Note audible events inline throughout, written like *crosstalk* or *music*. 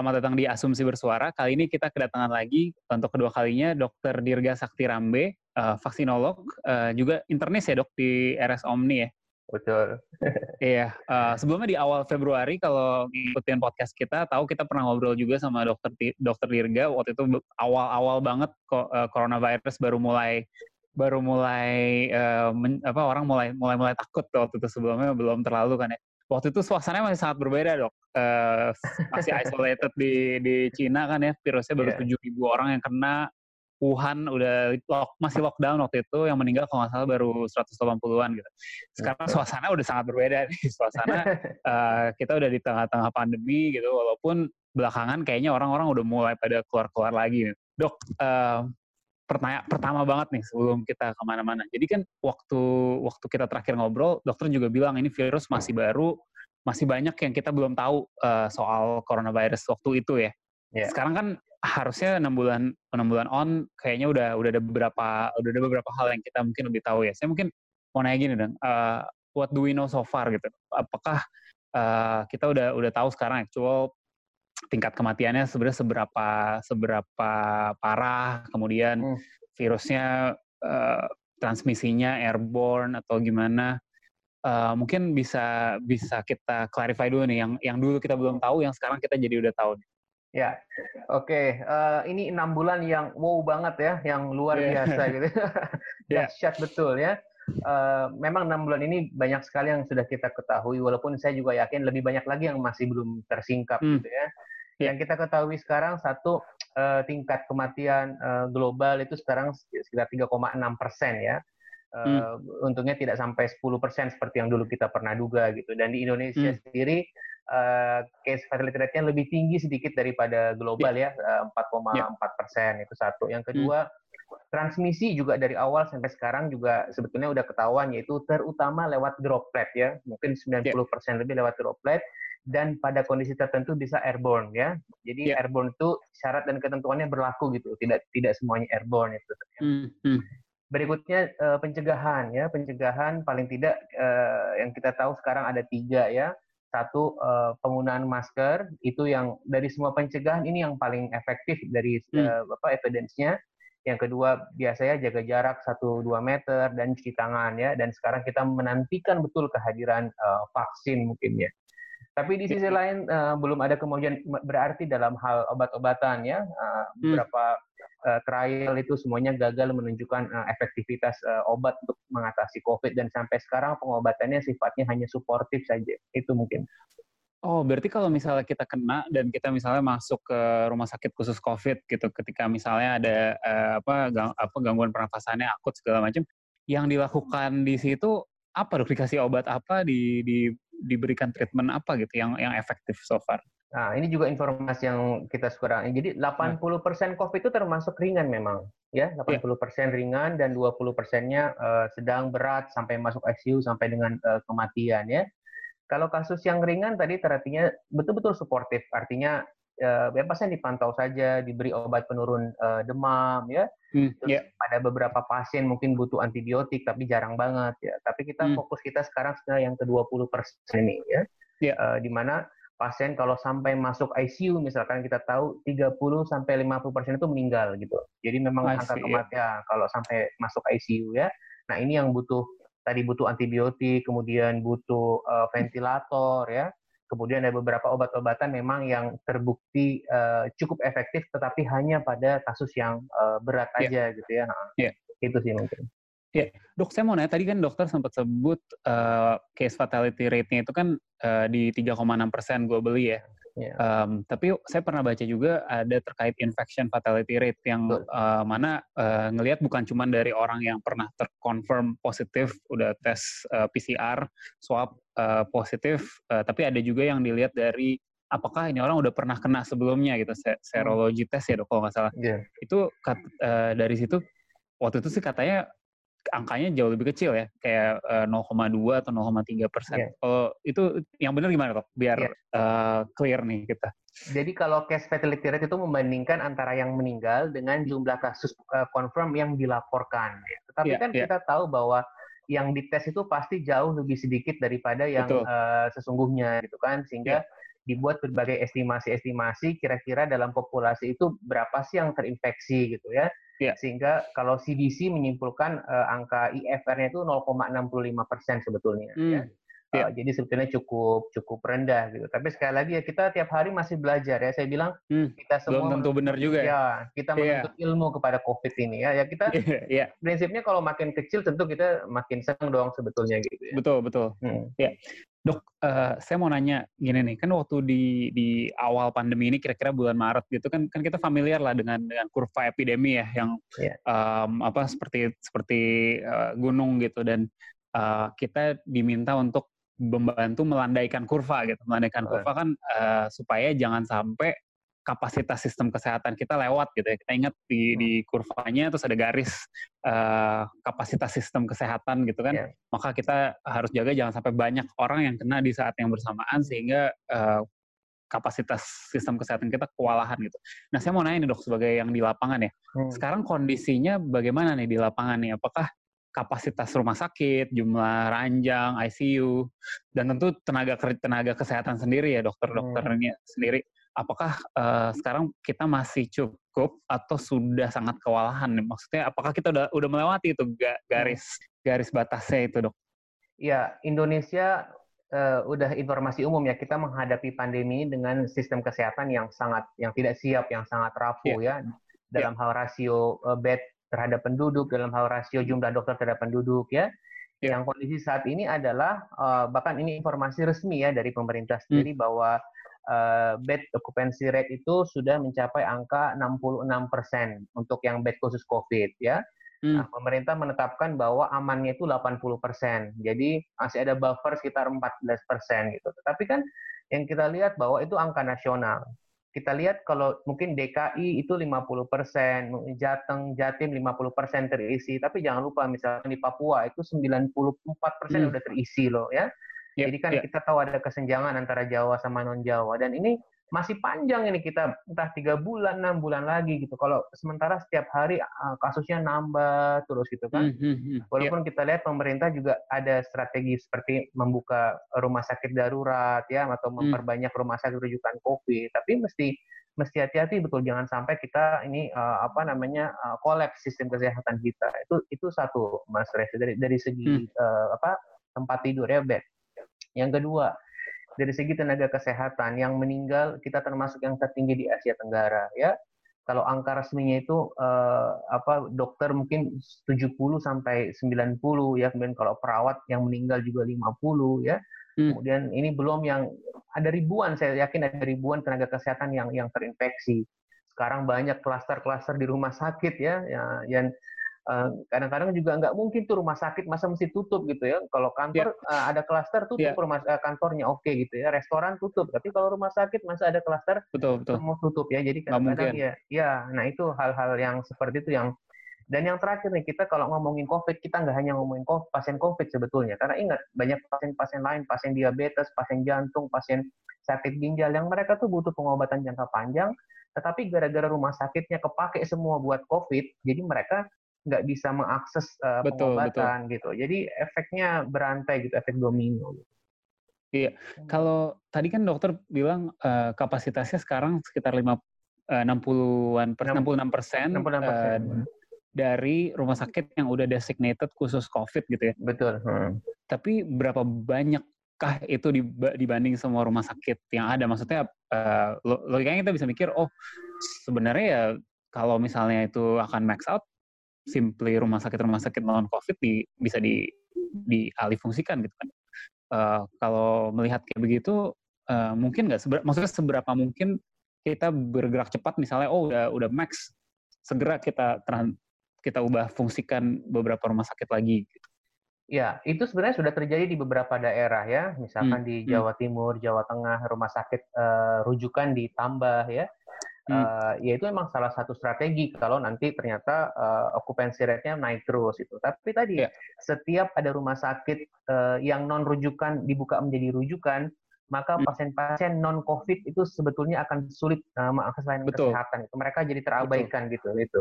Selamat datang di Asumsi Bersuara. Kali ini kita kedatangan lagi untuk kedua kalinya Dr. Dirga Sakti Rambe, uh, vaksinolog, uh, juga internis ya dok di RS Omni ya. Betul. *laughs* Iya. uh, sebelumnya di awal Februari kalau ngikutin podcast kita, tahu kita pernah ngobrol juga sama Dokter Dokter Dirga waktu itu awal-awal banget kok uh, coronavirus baru mulai baru mulai uh, men, apa orang mulai mulai mulai takut waktu itu sebelumnya belum terlalu kan ya waktu itu suasananya masih sangat berbeda dok. Uh, masih *laughs* isolated di di Cina kan ya virusnya baru iya. tujuh yeah. ribu orang yang kena. Wuhan udah lock, masih lockdown waktu itu, yang meninggal kalau nggak salah baru 180-an gitu. Sekarang suasana udah sangat berbeda nih, *laughs* suasana uh, kita udah di tengah-tengah pandemi gitu, walaupun belakangan kayaknya orang-orang udah mulai pada keluar-keluar lagi. Dok, uh, pertanyaan pertama banget nih sebelum kita ke mana-mana. Jadi kan waktu waktu kita terakhir ngobrol, dokter juga bilang ini virus masih baru, masih banyak yang kita belum tahu uh, soal coronavirus waktu itu ya. Yeah. Sekarang kan harusnya enam bulan enam bulan on, kayaknya udah udah ada beberapa udah ada beberapa hal yang kita mungkin lebih tahu ya. Saya mungkin mau nanya gini dong, uh, what do we know so far gitu? Apakah uh, kita udah udah tahu sekarang actual tingkat kematiannya sebenarnya seberapa seberapa parah, kemudian hmm. virusnya uh, transmisinya airborne atau gimana? Uh, mungkin bisa bisa kita clarify dulu nih yang yang dulu kita belum tahu, yang sekarang kita jadi udah tahu. Ya, oke. Okay. Uh, eh, ini enam bulan yang wow banget ya, yang luar yeah. biasa gitu. *laughs* *laughs* Ya. Dahsyat yeah. betul ya. Uh, memang enam bulan ini banyak sekali yang sudah kita ketahui, walaupun saya juga yakin lebih banyak lagi yang masih belum tersingkap hmm. gitu ya. Yang kita ketahui sekarang satu uh, tingkat kematian uh, global itu sekarang sekitar 3,6 persen ya. Uh, hmm. Untungnya tidak sampai 10 persen seperti yang dulu kita pernah duga gitu. Dan di Indonesia hmm. sendiri uh, case fatality rate-nya lebih tinggi sedikit daripada global yeah. ya, uh, 4,4 persen itu satu. Yang kedua hmm. transmisi juga dari awal sampai sekarang juga sebetulnya udah ketahuan yaitu terutama lewat droplet ya. Mungkin 90 persen yeah. lebih lewat droplet dan pada kondisi tertentu bisa airborne ya. Jadi yeah. airborne itu syarat dan ketentuannya berlaku gitu, tidak tidak semuanya airborne itu. Mm -hmm. Berikutnya uh, pencegahan ya, pencegahan paling tidak uh, yang kita tahu sekarang ada tiga ya. Satu uh, penggunaan masker itu yang dari semua pencegahan ini yang paling efektif dari uh, apa evidence-nya. Yang kedua biasanya jaga jarak 1-2 meter dan cuci tangan ya. Dan sekarang kita menantikan betul kehadiran uh, vaksin mungkin ya. Tapi di sisi lain uh, belum ada kemajuan berarti dalam hal obat-obatan ya. Uh, beberapa uh, trial itu semuanya gagal menunjukkan uh, efektivitas uh, obat untuk mengatasi COVID dan sampai sekarang pengobatannya sifatnya hanya suportif saja. Itu mungkin. Oh, berarti kalau misalnya kita kena dan kita misalnya masuk ke rumah sakit khusus COVID gitu, ketika misalnya ada uh, apa, gang, apa gangguan pernafasannya akut segala macam, yang dilakukan di situ apa dok dikasih obat apa di, di diberikan treatment apa gitu yang yang efektif so far? Nah, ini juga informasi yang kita sekarang. Jadi 80% COVID itu termasuk ringan memang, ya. 80% yeah. ringan dan 20 persennya uh, sedang berat sampai masuk ICU sampai dengan uh, kematian ya. Kalau kasus yang ringan tadi artinya betul-betul suportif, artinya uh, ya pasien dipantau saja, diberi obat penurun uh, demam ya. Hmm, Terus yeah. pada beberapa pasien mungkin butuh antibiotik tapi jarang banget ya. Tapi kita hmm. fokus kita sekarang sudah yang ke 20% ini ya. Yeah. Ya. Uh, di mana pasien kalau sampai masuk ICU misalkan kita tahu 30 sampai 50% itu meninggal gitu. Jadi memang angka kematian kalau sampai masuk ICU ya. Nah, ini yang butuh tadi butuh antibiotik, kemudian butuh uh, ventilator ya Kemudian ada beberapa obat-obatan memang yang terbukti uh, cukup efektif, tetapi hanya pada kasus yang uh, berat yeah. aja gitu ya. Nah, yeah. Itu sih mungkin. Ya, dok saya mau nanya tadi kan dokter sempat sebut uh, case fatality rate-nya itu kan uh, di 3,6 persen globally ya. Yeah. Um, tapi saya pernah baca juga ada terkait infection fatality rate yang uh, mana uh, ngelihat bukan cuma dari orang yang pernah terkonfirm positif udah tes uh, PCR swab uh, positif, uh, tapi ada juga yang dilihat dari apakah ini orang udah pernah kena sebelumnya gitu serologi tes ya dok kalau nggak salah yeah. itu uh, dari situ waktu itu sih katanya angkanya jauh lebih kecil ya, kayak uh, 0,2 atau 0,3 persen. Yeah. Kalau itu yang benar gimana dok? Biar yeah. Iya. uh, clear nih kita. Jadi kalau case fatality rate itu membandingkan antara yang meninggal dengan jumlah kasus uh, confirm yang dilaporkan. Ya. Tetapi yeah, kan yeah. kita tahu bahwa yang dites itu pasti jauh lebih sedikit daripada yang uh, sesungguhnya gitu kan, sehingga yeah dibuat berbagai estimasi-estimasi kira-kira dalam populasi itu berapa sih yang terinfeksi gitu ya. Yeah. Sehingga kalau CDC menyimpulkan uh, angka IFR-nya itu 0,65 persen sebetulnya. Mm. Ya. Yeah. Uh, jadi sebetulnya cukup cukup rendah gitu. Tapi sekali lagi ya kita tiap hari masih belajar ya. Saya bilang mm. kita semua belum tentu benar juga ya. ya kita iya. menuntut yeah. ilmu kepada COVID ini ya. Ya kita yeah. Prinsipnya kalau makin kecil tentu kita makin senang dong sebetulnya gitu ya. Betul betul. Hmm. Ya. Uh, saya mau nanya gini nih, kan waktu di di awal pandemi ini kira-kira bulan Maret gitu kan kan kita familiar lah dengan dengan kurva epidemi ya yang yeah. Iya. um, apa seperti seperti uh, gunung gitu dan uh, kita diminta untuk membantu melandaikan kurva gitu. Melandaikan kurva kan uh, supaya jangan sampai kapasitas sistem kesehatan kita lewat gitu ya. Kita ingat di hmm. di kurvanya terus ada garis uh, kapasitas sistem kesehatan gitu kan. Yeah. Maka kita harus jaga jangan sampai banyak orang yang kena di saat yang bersamaan sehingga uh, kapasitas sistem kesehatan kita kewalahan gitu. Nah, saya mau nanya nih dok sebagai yang di lapangan ya. Hmm. Sekarang kondisinya bagaimana nih di lapangan nih? Apakah kapasitas rumah sakit, jumlah ranjang, ICU, dan tentu tenaga tenaga kesehatan sendiri ya dokter-dokternya hmm. sendiri apakah uh, sekarang kita masih cukup atau sudah sangat kewalahan? Maksudnya apakah kita udah udah melewati itu garis garis batasnya itu, Dok? Ya, Indonesia uh, udah informasi umum ya kita menghadapi pandemi dengan sistem kesehatan yang sangat yang tidak siap, yang sangat rapuh yeah. ya dalam yeah. hal rasio uh, bed terhadap penduduk, dalam hal rasio jumlah dokter terhadap penduduk ya. Yeah. Yang kondisi saat ini adalah uh, bahkan ini informasi resmi ya dari pemerintah hmm. sendiri hmm. bahwa uh, bed occupancy rate itu sudah mencapai angka 66% untuk yang bed khusus COVID ya. Hmm. Nah, pemerintah menetapkan bahwa amannya itu 80%. Jadi masih ada buffer sekitar 14% gitu. Tetapi kan yang kita lihat bahwa itu angka nasional. Kita lihat kalau mungkin DKI itu 50%, Jateng, Jatim 50% terisi, tapi jangan lupa misalnya di Papua itu 94% hmm. udah terisi loh ya. Yeah, Jadi kan yeah. kita tahu ada kesenjangan antara Jawa sama non Jawa dan ini masih panjang ini kita entah tiga bulan enam bulan lagi gitu. Kalau sementara setiap hari uh, kasusnya nambah terus gitu kan. Mm -hmm. Walaupun yeah. kita lihat pemerintah juga ada strategi seperti membuka rumah sakit darurat ya atau mm. memperbanyak rumah sakit rujukan COVID, tapi mesti mesti hati-hati betul jangan sampai kita ini uh, apa namanya uh, kolaps sistem kesehatan kita. Itu itu satu Mas Reza dari dari segi mm. uh, apa tempat tidur ya bed. Yang kedua, dari segi tenaga kesehatan yang meninggal kita termasuk yang tertinggi di Asia Tenggara ya. Kalau angka resminya itu eh, apa dokter mungkin 70 sampai 90 ya, kemudian kalau perawat yang meninggal juga 50 ya. Hmm. Kemudian ini belum yang ada ribuan saya yakin ada ribuan tenaga kesehatan yang yang terinfeksi. Sekarang banyak klaster-klaster di rumah sakit ya, ya yang kadang-kadang juga nggak mungkin tuh rumah sakit masa mesti tutup gitu ya. Kalau kantor yeah. uh, ada klaster tutup yeah. rumah uh, kantornya oke okay, gitu ya. Restoran tutup. Tapi kalau rumah sakit masa ada klaster betul betul semua tutup ya. Jadi kadang-kadang ya ya nah itu hal-hal yang seperti itu yang dan yang terakhir nih kita kalau ngomongin COVID kita nggak hanya ngomongin COVID, pasien COVID sebetulnya karena ingat banyak pasien-pasien lain, pasien diabetes, pasien jantung, pasien sakit ginjal yang mereka tuh butuh pengobatan jangka panjang, tetapi gara-gara rumah sakitnya kepake semua buat COVID, jadi mereka nggak bisa mengakses uh, betul, pengobatan betul. gitu. Jadi efeknya berantai gitu, efek domino. Gitu. Iya, hmm. kalau tadi kan dokter bilang uh, kapasitasnya sekarang sekitar lima 60-an, 66 persen uh, dari rumah sakit yang udah designated khusus COVID gitu ya. Betul. Hmm. Tapi berapa banyakkah itu dibanding semua rumah sakit yang ada? Maksudnya uh, logikanya kita bisa mikir, oh sebenarnya ya kalau misalnya itu akan max out, simply rumah sakit rumah sakit non covid di, bisa di dialih fungsikan gitu kan. Uh, kalau melihat kayak begitu uh, mungkin nggak seber, maksudnya seberapa mungkin kita bergerak cepat misalnya oh udah udah max segera kita trans, kita ubah fungsikan beberapa rumah sakit lagi gitu. Ya, itu sebenarnya sudah terjadi di beberapa daerah ya, misalkan hmm. di hmm. Jawa Timur, Jawa Tengah, rumah sakit uh, rujukan ditambah ya. Hmm. Uh, ya itu memang salah satu strategi kalau nanti ternyata uh, okupansi rate-nya naik terus itu. Tapi tadi ya. setiap ada rumah sakit uh, yang non rujukan dibuka menjadi rujukan, maka hmm. pasien-pasien non COVID itu sebetulnya akan sulit uh, mengakses layanan kesehatan itu. Mereka jadi terabaikan Betul. gitu itu.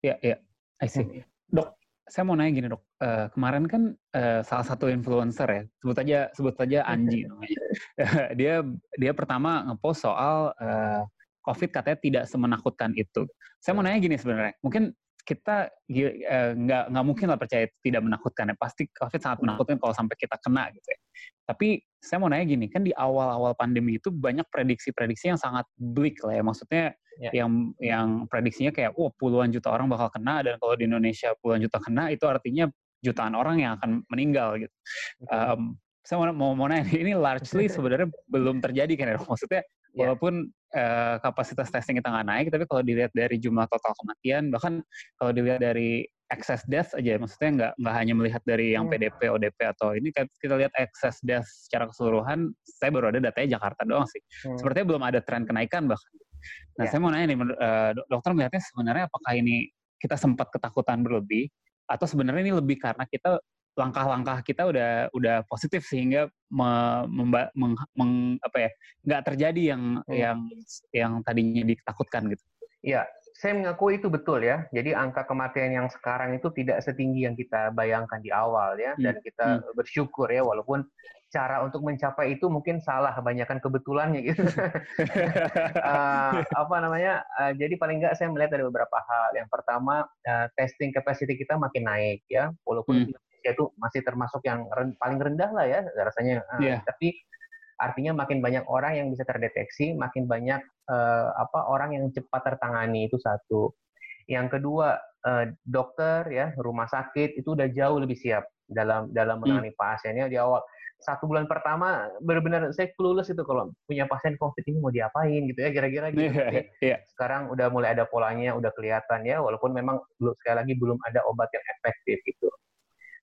Ya, ya. I see. Dok, saya mau nanya gini dok, uh, kemarin kan uh, salah satu influencer ya, sebut aja sebut saja Anji *laughs* namanya. *laughs* dia dia pertama ngepost soal uh, COVID katanya tidak semenakutkan itu. Saya mau nanya gini sebenarnya, mungkin kita nggak uh, nggak mungkin lah percaya tidak menakutkan ya. Pasti COVID sangat menakutkan kalau sampai kita kena gitu ya. Tapi saya mau nanya gini, kan di awal-awal pandemi itu banyak prediksi-prediksi yang sangat bleak lah ya. Maksudnya yeah. yang yang prediksinya kayak oh puluhan juta orang bakal kena dan kalau di Indonesia puluhan juta kena itu artinya jutaan orang yang akan meninggal gitu. Um, saya mau, mau mau nanya ini largely sebenarnya belum terjadi kan ya maksudnya yeah. walaupun uh, kapasitas testing kita nggak naik tapi kalau dilihat dari jumlah total kematian bahkan kalau dilihat dari excess death aja maksudnya nggak nggak hanya melihat dari yang PDP hmm. ODP atau ini kan kita lihat excess death secara keseluruhan saya baru ada datanya Jakarta doang sih hmm. sepertinya belum ada tren kenaikan bahkan nah yeah. saya mau nanya nih uh, dokter melihatnya sebenarnya apakah ini kita sempat ketakutan berlebih atau sebenarnya ini lebih karena kita langkah-langkah kita udah udah positif sehingga me, memba, meng, meng, apa ya nggak terjadi yang hmm. yang yang tadinya ditakutkan gitu. Iya, saya mengaku itu betul ya. Jadi angka kematian yang sekarang itu tidak setinggi yang kita bayangkan di awal ya. Hmm. Dan kita hmm. bersyukur ya walaupun cara untuk mencapai itu mungkin salah kebanyakan kebetulannya gitu. uh, *laughs* apa namanya? Uh, jadi paling nggak saya melihat ada beberapa hal. Yang pertama uh, testing capacity kita makin naik ya. Walaupun hmm. Indonesia itu masih termasuk yang ren paling rendah lah ya rasanya. Uh, yeah. Tapi artinya makin banyak orang yang bisa terdeteksi, makin banyak uh, apa orang yang cepat tertangani itu satu. Yang kedua, uh, dokter ya rumah sakit itu udah jauh lebih siap dalam dalam hmm. menangani hmm. pasiennya di awal satu bulan pertama benar-benar saya clueless itu kalau punya pasien COVID ini mau diapain gitu ya kira-kira gitu. Yeah, yeah. Sekarang udah mulai ada polanya, udah kelihatan ya walaupun memang belum sekali lagi belum ada obat yang efektif gitu.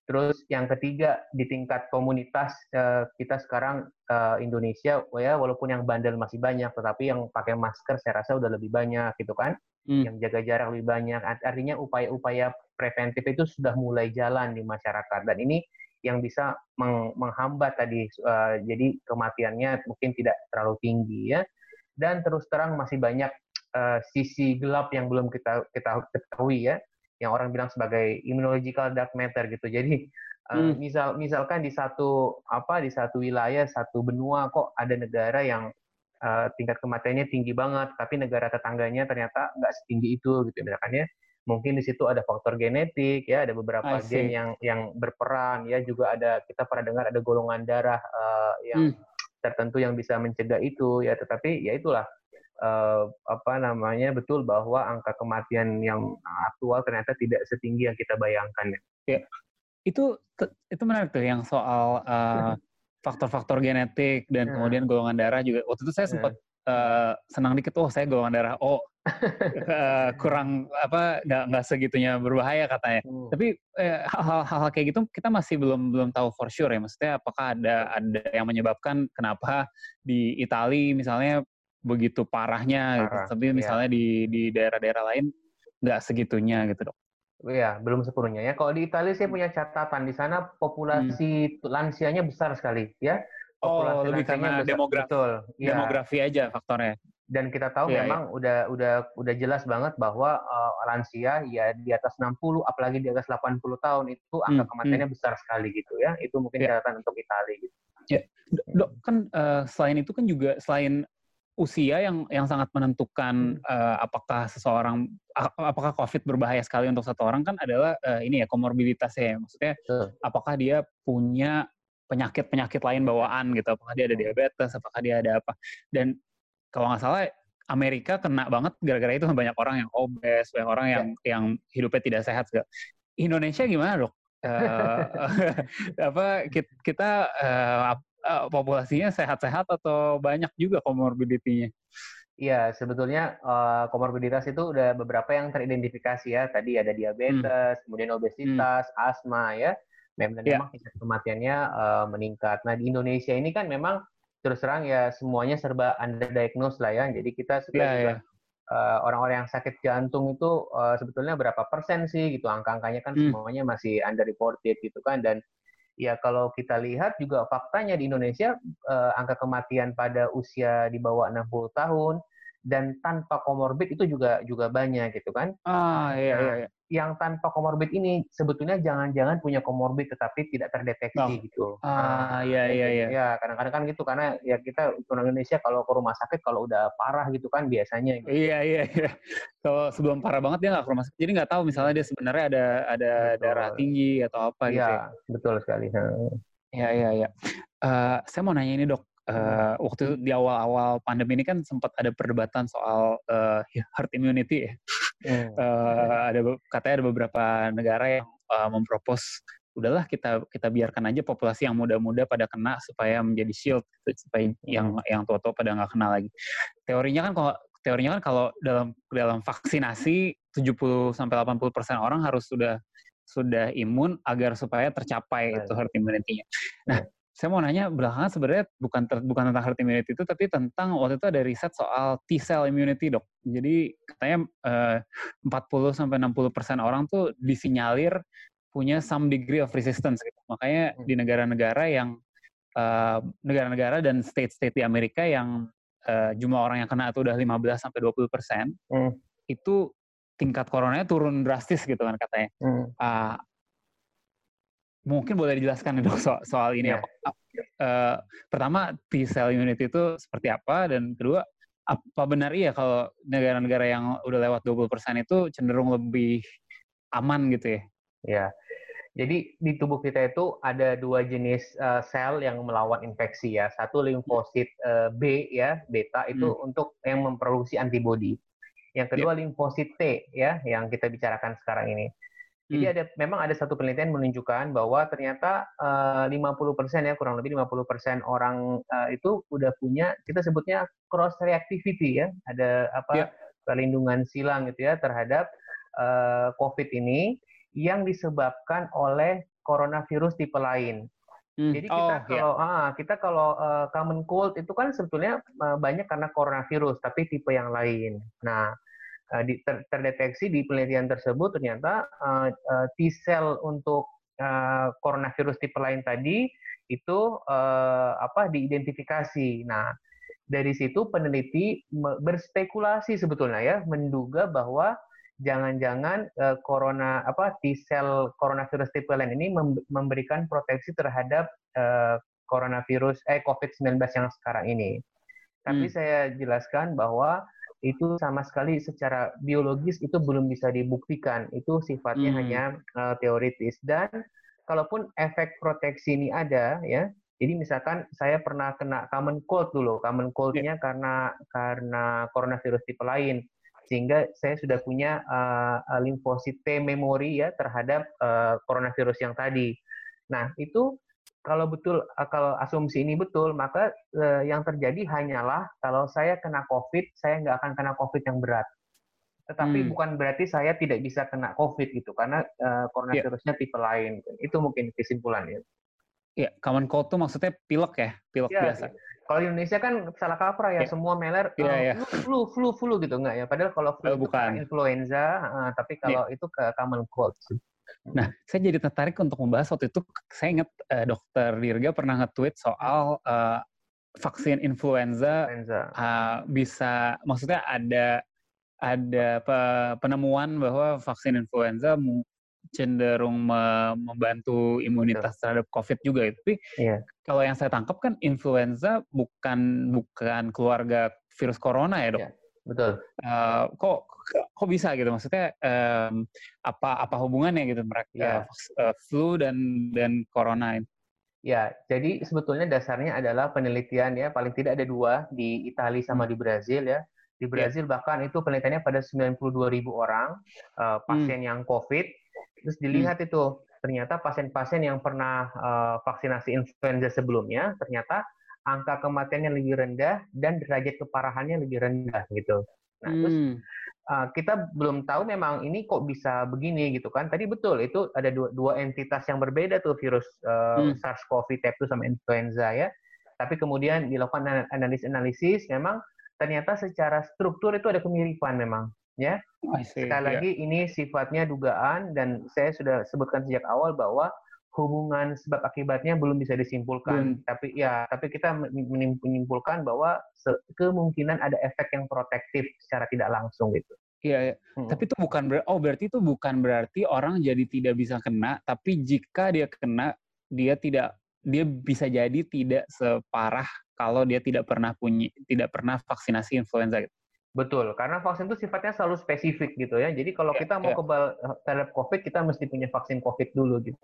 Terus yang ketiga di tingkat komunitas uh, kita sekarang uh, Indonesia ya walaupun yang bandel masih banyak tetapi yang pakai masker saya rasa udah lebih banyak gitu kan. Hmm. Yang jaga jarak lebih banyak. Artinya upaya-upaya preventif itu sudah mulai jalan di masyarakat dan ini yang bisa meng menghambat tadi uh, jadi kematiannya mungkin tidak terlalu tinggi ya. Dan terus terang masih banyak uh, sisi gelap yang belum kita kita ketahui ya yang orang bilang sebagai immunological dark matter gitu. Jadi eh, hmm. misal misalkan di satu apa di satu wilayah satu benua kok ada negara yang uh, tingkat kematiannya tinggi banget, tapi negara tetangganya ternyata nggak setinggi itu gitu misalkan ya. Mungkin di situ ada faktor genetik ya, ada beberapa gen yang yang berperan ya, juga ada kita pernah dengar ada golongan darah uh, yang hmm. tertentu yang bisa mencegah itu ya, tetapi ya itulah uh, apa namanya betul bahwa angka kematian yang aktual ternyata tidak setinggi yang kita bayangkan. Ya, itu itu menarik tuh yang soal uh, faktor-faktor genetik dan ya. kemudian golongan darah juga. Waktu itu saya ya. sempat uh, senang dikit, oh saya golongan darah O, uh, *laughs* kurang apa nggak nggak segitunya berbahaya katanya. Hmm. Tapi hal-hal kayak gitu kita masih belum belum tahu for sure ya. Maksudnya apakah ada ada yang menyebabkan kenapa di Italia misalnya begitu parahnya, gitu. Parah, gitu. tapi iya. misalnya di di daerah-daerah lain nggak segitunya gitu dok. Iya, belum sepenuhnya ya. Kalau di Italia saya punya catatan di sana populasi hmm. lansianya besar sekali ya. Oh, populasi oh, lebih karena besar. demografi. Betul. Ya. Demografi aja faktornya. Dan kita tahu ya, memang ya. udah udah udah jelas banget bahwa uh, lansia ya di atas 60 apalagi di atas 80 tahun itu angka hmm. kematiannya hmm. besar sekali gitu ya. Itu mungkin ya. catatan untuk Italia gitu. Ya. Dok, kan uh, selain itu kan juga selain usia yang yang sangat menentukan uh, apakah seseorang apakah COVID berbahaya sekali untuk satu orang kan adalah uh, ini ya komorbiditasnya ya. Maksudnya uh. apakah dia punya penyakit-penyakit lain bawaan gitu, apakah dia ada diabetes, apakah dia ada apa. Dan kalau nggak salah Amerika kena banget gara-gara itu banyak orang yang obes, banyak orang yang yeah. yang hidupnya tidak sehat. Indonesia gimana dok? uh, *laughs* *laughs* apa kita uh, uh, populasinya sehat-sehat atau banyak juga komorbiditinya? Iya, sebetulnya uh, komorbiditas itu udah beberapa yang teridentifikasi ya. Tadi ada diabetes, hmm. kemudian obesitas, hmm. asma ya. Memang, yeah. memang tingkat kematiannya uh, meningkat. Nah di Indonesia ini kan memang terus terang ya semuanya serba underdiagnosed lah ya. Jadi kita sudah yeah, juga yeah. Uh, orang-orang yang sakit jantung itu uh, sebetulnya berapa persen sih gitu angka-angkanya kan hmm. semuanya masih underreported gitu kan dan ya kalau kita lihat juga faktanya di Indonesia uh, angka kematian pada usia di bawah 60 tahun dan tanpa komorbid itu juga juga banyak gitu kan. Ah iya nah, iya. Yang tanpa komorbid ini sebetulnya jangan-jangan punya komorbid tetapi tidak terdeteksi oh. gitu. Ah, iya iya iya. Ya, kadang-kadang kan gitu karena ya kita orang Indonesia kalau ke rumah sakit kalau udah parah gitu kan biasanya gitu. Iya iya iya. Kalau sebelum parah banget dia nggak ke rumah sakit. Jadi nggak tahu misalnya dia sebenarnya ada ada betul. darah tinggi atau apa gitu. Iya, ya. betul sekali. Iya iya iya. Uh, saya mau nanya ini dok, uh, waktu di awal-awal pandemi ini kan sempat ada perdebatan soal uh, herd immunity ya. Hmm. Uh, ada katanya ada beberapa negara yang uh, mempropos udahlah kita kita biarkan aja populasi yang muda-muda pada kena supaya menjadi shield gitu, supaya hmm. yang yang tua-tua pada nggak kena lagi. Teorinya kan kalau teorinya kan kalau dalam dalam vaksinasi 70 sampai 80 persen orang harus sudah sudah imun agar supaya tercapai itu herd immunity-nya. Nah, saya mau nanya belakangan sebenarnya bukan ter, bukan tentang herd immunity itu tapi tentang waktu itu ada riset soal T cell immunity dok. Jadi katanya eh, 40 sampai 60 persen orang tuh disinyalir punya some degree of resistance gitu. Makanya hmm. di negara-negara yang eh, negara-negara dan state-state di Amerika yang uh, jumlah orang yang kena itu udah 15 sampai 20 persen, hmm. itu tingkat coronanya turun drastis gitu kan katanya. Hmm. Uh, mungkin boleh dijelaskan dok soal, soal ini yeah. apa? Uh, pertama T cell immunity itu seperti apa dan kedua apa benar iya kalau negara-negara yang udah lewat 20% itu cenderung lebih aman gitu ya? Ya. Jadi di tubuh kita itu ada dua jenis uh, sel yang melawan infeksi ya. Satu limfosit uh, B ya, beta itu hmm. untuk yang memproduksi antibodi. Yang kedua yeah. limfosit T ya, yang kita bicarakan sekarang ini. Jadi hmm. ada memang ada satu penelitian menunjukkan bahwa ternyata eh, uh, 50% ya kurang lebih 50% orang uh, itu udah punya kita sebutnya cross reactivity ya. Ada apa yeah. perlindungan silang gitu ya terhadap uh, COVID ini yang disebabkan oleh coronavirus tipe lain. Hmm. Jadi kita oh, kalau yeah. ah, kita kalau uh, common cold itu kan sebetulnya uh, banyak karena coronavirus tapi tipe yang lain. Nah, uh, di, ter, terdeteksi di penelitian tersebut ternyata uh, uh, T cell untuk uh, coronavirus tipe lain tadi itu uh, apa diidentifikasi. Nah, dari situ peneliti berspekulasi sebetulnya ya menduga bahwa jangan-jangan uh, corona apa T cell coronavirus tipe lain ini memberikan proteksi terhadap uh, coronavirus eh COVID-19 yang sekarang ini. Tapi hmm. saya jelaskan bahwa itu sama sekali secara biologis itu belum bisa dibuktikan. Itu sifatnya hmm. hanya uh, teoritis dan kalaupun efek proteksi ini ada ya. Jadi misalkan saya pernah kena common cold dulu, common cold-nya yeah. karena karena coronavirus tipe lain sehingga saya sudah punya uh, limfosit T memori ya terhadap uh, coronavirus yang tadi. Nah, itu kalau betul eh, kalau asumsi ini betul, maka eh, yang terjadi hanyalah kalau saya kena COVID, saya nggak akan kena COVID yang berat. Tetapi hmm. bukan berarti saya tidak bisa kena COVID gitu, karena eh, coronavirusnya yeah. tipe lain. Itu mungkin kesimpulannya. Iya, yeah, common cold itu maksudnya pilek ya, pilek yeah, biasa. Kalau di Indonesia kan salah kaprah ya, yeah. semua meler yeah, uh, yeah. flu, flu, flu, gitu nggak ya? Padahal kalau flu oh, itu bukan. influenza, uh, tapi kalau yeah. itu ke common cold. Sih. Nah, saya jadi tertarik untuk membahas waktu itu, saya ingat uh, dokter Dirga pernah nge-tweet soal uh, vaksin influenza, influenza. Uh, bisa, maksudnya ada ada penemuan bahwa vaksin influenza cenderung membantu imunitas terhadap COVID juga. Tapi yeah. kalau yang saya tangkap kan influenza bukan bukan keluarga virus corona ya dok. Yeah. Betul. Uh, kok kok bisa gitu maksudnya um, apa apa hubungannya gitu mereka ya. uh, flu dan dan corona ini ya jadi sebetulnya dasarnya adalah penelitian ya paling tidak ada dua di Italia sama hmm. di Brazil ya di ya. Brazil ya. bahkan itu penelitiannya pada 92 ribu orang uh, pasien hmm. yang COVID terus dilihat hmm. itu ternyata pasien-pasien yang pernah uh, vaksinasi influenza sebelumnya ternyata angka kematiannya lebih rendah dan derajat keparahannya lebih rendah gitu. Nah, hmm. terus uh, kita belum tahu memang ini kok bisa begini gitu kan. Tadi betul itu ada dua, dua entitas yang berbeda tuh virus uh, hmm. SARS-CoV type 2 sama influenza ya. Tapi kemudian dilakukan analisis-analisis memang ternyata secara struktur itu ada kemiripan memang ya. Sekali yeah. lagi ini sifatnya dugaan dan saya sudah sebutkan sejak awal bahwa hubungan sebab akibatnya belum bisa disimpulkan. Hmm. Tapi ya, tapi kita menyimpulkan bahwa kemungkinan ada efek yang protektif secara tidak langsung gitu. Iya, ya. hmm. tapi itu bukan ber oh berarti itu bukan berarti orang jadi tidak bisa kena, tapi jika dia kena dia tidak dia bisa jadi tidak separah kalau dia tidak pernah punya tidak pernah vaksinasi influenza gitu. Betul, karena vaksin itu sifatnya selalu spesifik gitu ya. Jadi kalau ya, kita mau ya. kebal terhadap COVID, kita mesti punya vaksin COVID dulu gitu.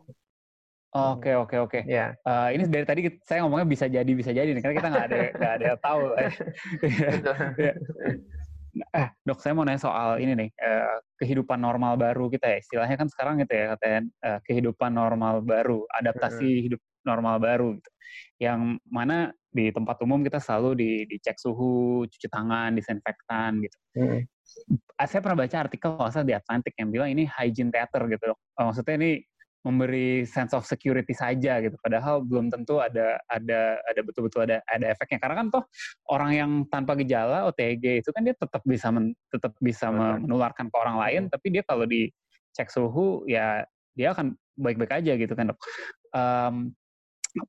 Oke oke oke. Ya. Uh, ini dari tadi saya ngomongnya bisa jadi bisa jadi nih karena kita nggak ada nggak ada yang tahu. *laughs* ya. *laughs* Eh dok saya mau nanya soal ini nih uh, kehidupan normal baru kita ya istilahnya kan sekarang gitu ya katanya uh, kehidupan normal baru adaptasi hmm. hidup normal baru gitu. Yang mana di tempat umum kita selalu di, dicek suhu, cuci tangan, disinfektan gitu. Hmm. Saya pernah baca artikel masa di Atlantic yang bilang ini hygiene theater gitu dok. Maksudnya ini memberi sense of security saja gitu. Padahal belum tentu ada ada ada betul-betul ada ada efeknya. Karena kan toh orang yang tanpa gejala OTG itu kan dia tetap bisa men, tetap bisa menularkan ke orang lain tapi dia kalau dicek suhu ya dia akan baik-baik aja gitu kan dok. Um,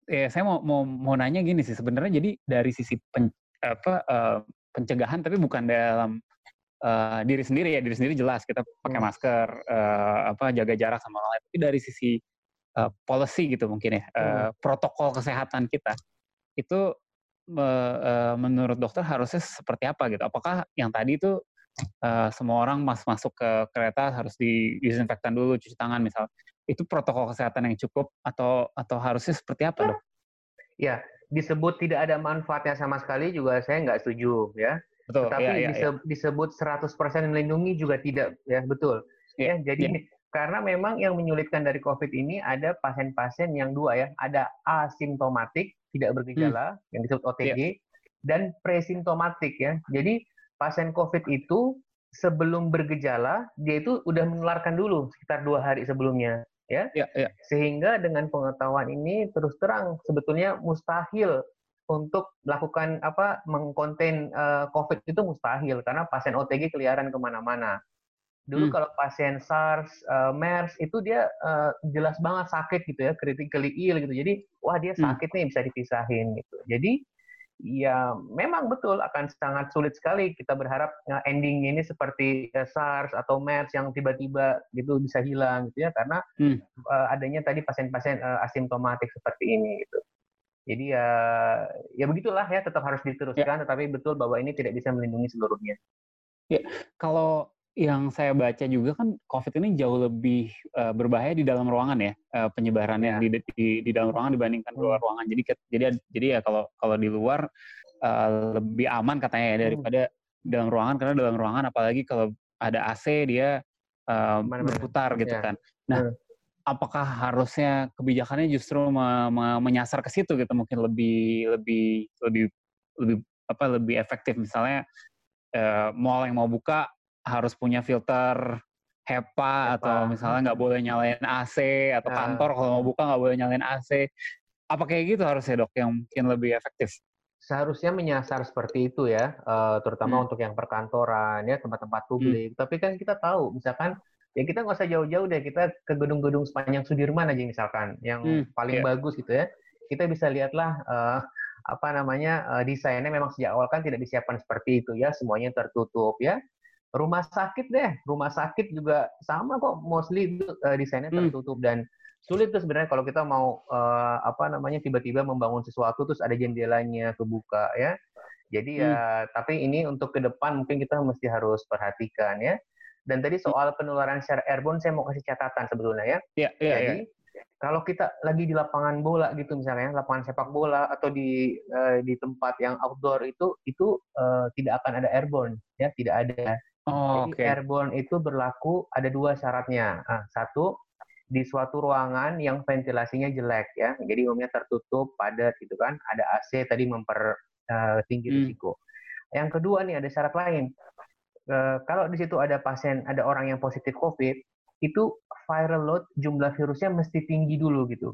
ya saya mau mau mau nanya gini sih sebenarnya jadi dari sisi pen, apa uh, pencegahan tapi bukan dalam uh, diri sendiri ya diri sendiri jelas kita pakai hmm. masker uh, apa jaga jarak sama orang lain tapi dari sisi uh, policy gitu mungkin ya uh, protokol kesehatan kita itu uh, menurut dokter harusnya seperti apa gitu apakah yang tadi itu uh, semua orang mas masuk ke kereta harus di disinfektan dulu cuci tangan misal itu protokol kesehatan yang cukup atau atau harusnya seperti apa dok? Ya disebut tidak ada manfaatnya sama sekali juga saya nggak setuju ya Betul. Tetapi ya, ya, dise ya. disebut 100% melindungi juga tidak ya betul. Ya, ya jadi ya. karena memang yang menyulitkan dari COVID ini ada pasien-pasien yang dua ya, ada asimptomatik tidak bergejala hmm. yang disebut OTG ya. dan presimptomatik ya. Jadi pasien COVID itu sebelum bergejala dia itu udah menularkan dulu sekitar dua hari sebelumnya ya. ya, ya. Sehingga dengan pengetahuan ini terus terang sebetulnya mustahil untuk melakukan apa mengkonten uh, COVID itu mustahil karena pasien OTG keliaran ke mana-mana. Dulu hmm. kalau pasien SARS, uh, MERS itu dia uh, jelas banget sakit gitu ya, critically ill gitu. Jadi wah dia hmm. sakit hmm. nih bisa dipisahin gitu. Jadi ya memang betul akan sangat sulit sekali kita berharap uh, ending ini seperti SARS atau MERS yang tiba-tiba gitu bisa hilang gitu ya karena hmm. uh, adanya tadi pasien-pasien uh, asimptomatik seperti ini gitu. Jadi ya ya begitulah ya tetap harus diteruskan, ya. tetapi betul bahwa ini tidak bisa melindungi seluruhnya. Ya, kalau yang saya baca juga kan COVID ini jauh lebih uh, berbahaya di dalam ruangan ya uh, penyebarannya ya. di, di di dalam ruangan dibandingkan di luar hmm. ruangan. Jadi jadi jadi ya kalau kalau di luar uh, lebih aman katanya ya hmm. daripada hmm. dalam ruangan karena dalam ruangan apalagi kalau ada AC dia uh, berputar gitu ya. kan. Nah, hmm apakah harusnya kebijakannya justru me, me, menyasar ke situ gitu mungkin lebih lebih lebih lebih apa lebih efektif misalnya eh, mall yang mau buka harus punya filter HEPA, atau misalnya nggak boleh nyalain AC atau nah. kantor kalau mau buka nggak boleh nyalain AC apa kayak gitu harusnya dok yang mungkin lebih efektif seharusnya menyasar seperti itu ya, uh, terutama hmm. untuk yang perkantoran ya tempat-tempat publik. Hmm. Tapi kan kita tahu, misalkan ya kita nggak usah jauh-jauh deh kita ke gedung-gedung sepanjang Sudirman aja misalkan yang hmm, paling yeah. bagus gitu ya kita bisa lihatlah uh, apa namanya uh, desainnya memang sejak awal kan tidak disiapkan seperti itu ya semuanya tertutup ya rumah sakit deh rumah sakit juga sama kok mostly uh, desainnya hmm. tertutup hmm. dan sulit tuh sebenarnya kalau kita mau uh, apa namanya tiba-tiba membangun sesuatu terus ada jendelanya kebuka ya jadi ya hmm. tapi ini untuk ke depan mungkin kita mesti harus perhatikan ya dan tadi soal penularan secara airborne saya mau kasih catatan sebetulnya ya. Iya, iya. Jadi ya. kalau kita lagi di lapangan bola gitu misalnya, lapangan sepak bola atau di uh, di tempat yang outdoor itu itu uh, tidak akan ada airborne ya, tidak ada. Oh, Jadi okay. airborne itu berlaku ada dua syaratnya. Nah, satu di suatu ruangan yang ventilasinya jelek ya. Jadi umumnya tertutup, padat gitu kan. Ada AC tadi mempertinggi uh, tinggi hmm. risiko. Yang kedua nih ada syarat lain kalau di situ ada pasien, ada orang yang positif COVID, itu viral load jumlah virusnya mesti tinggi dulu gitu.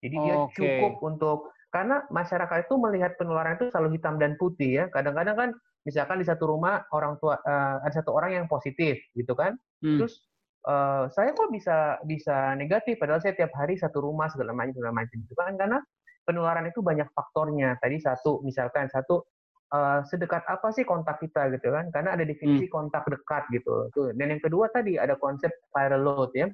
Jadi dia Oke. cukup untuk karena masyarakat itu melihat penularan itu selalu hitam dan putih ya. Kadang-kadang kan misalkan di satu rumah orang tua uh, ada satu orang yang positif gitu kan. Hmm. Terus uh, saya kok bisa bisa negatif padahal saya tiap hari satu rumah segala macam segala macam gitu kan karena penularan itu banyak faktornya. Tadi satu misalkan satu uh, sedekat apa sih kontak kita gitu kan? Karena ada definisi kontak dekat gitu. Tuh. Dan yang kedua tadi ada konsep viral load ya.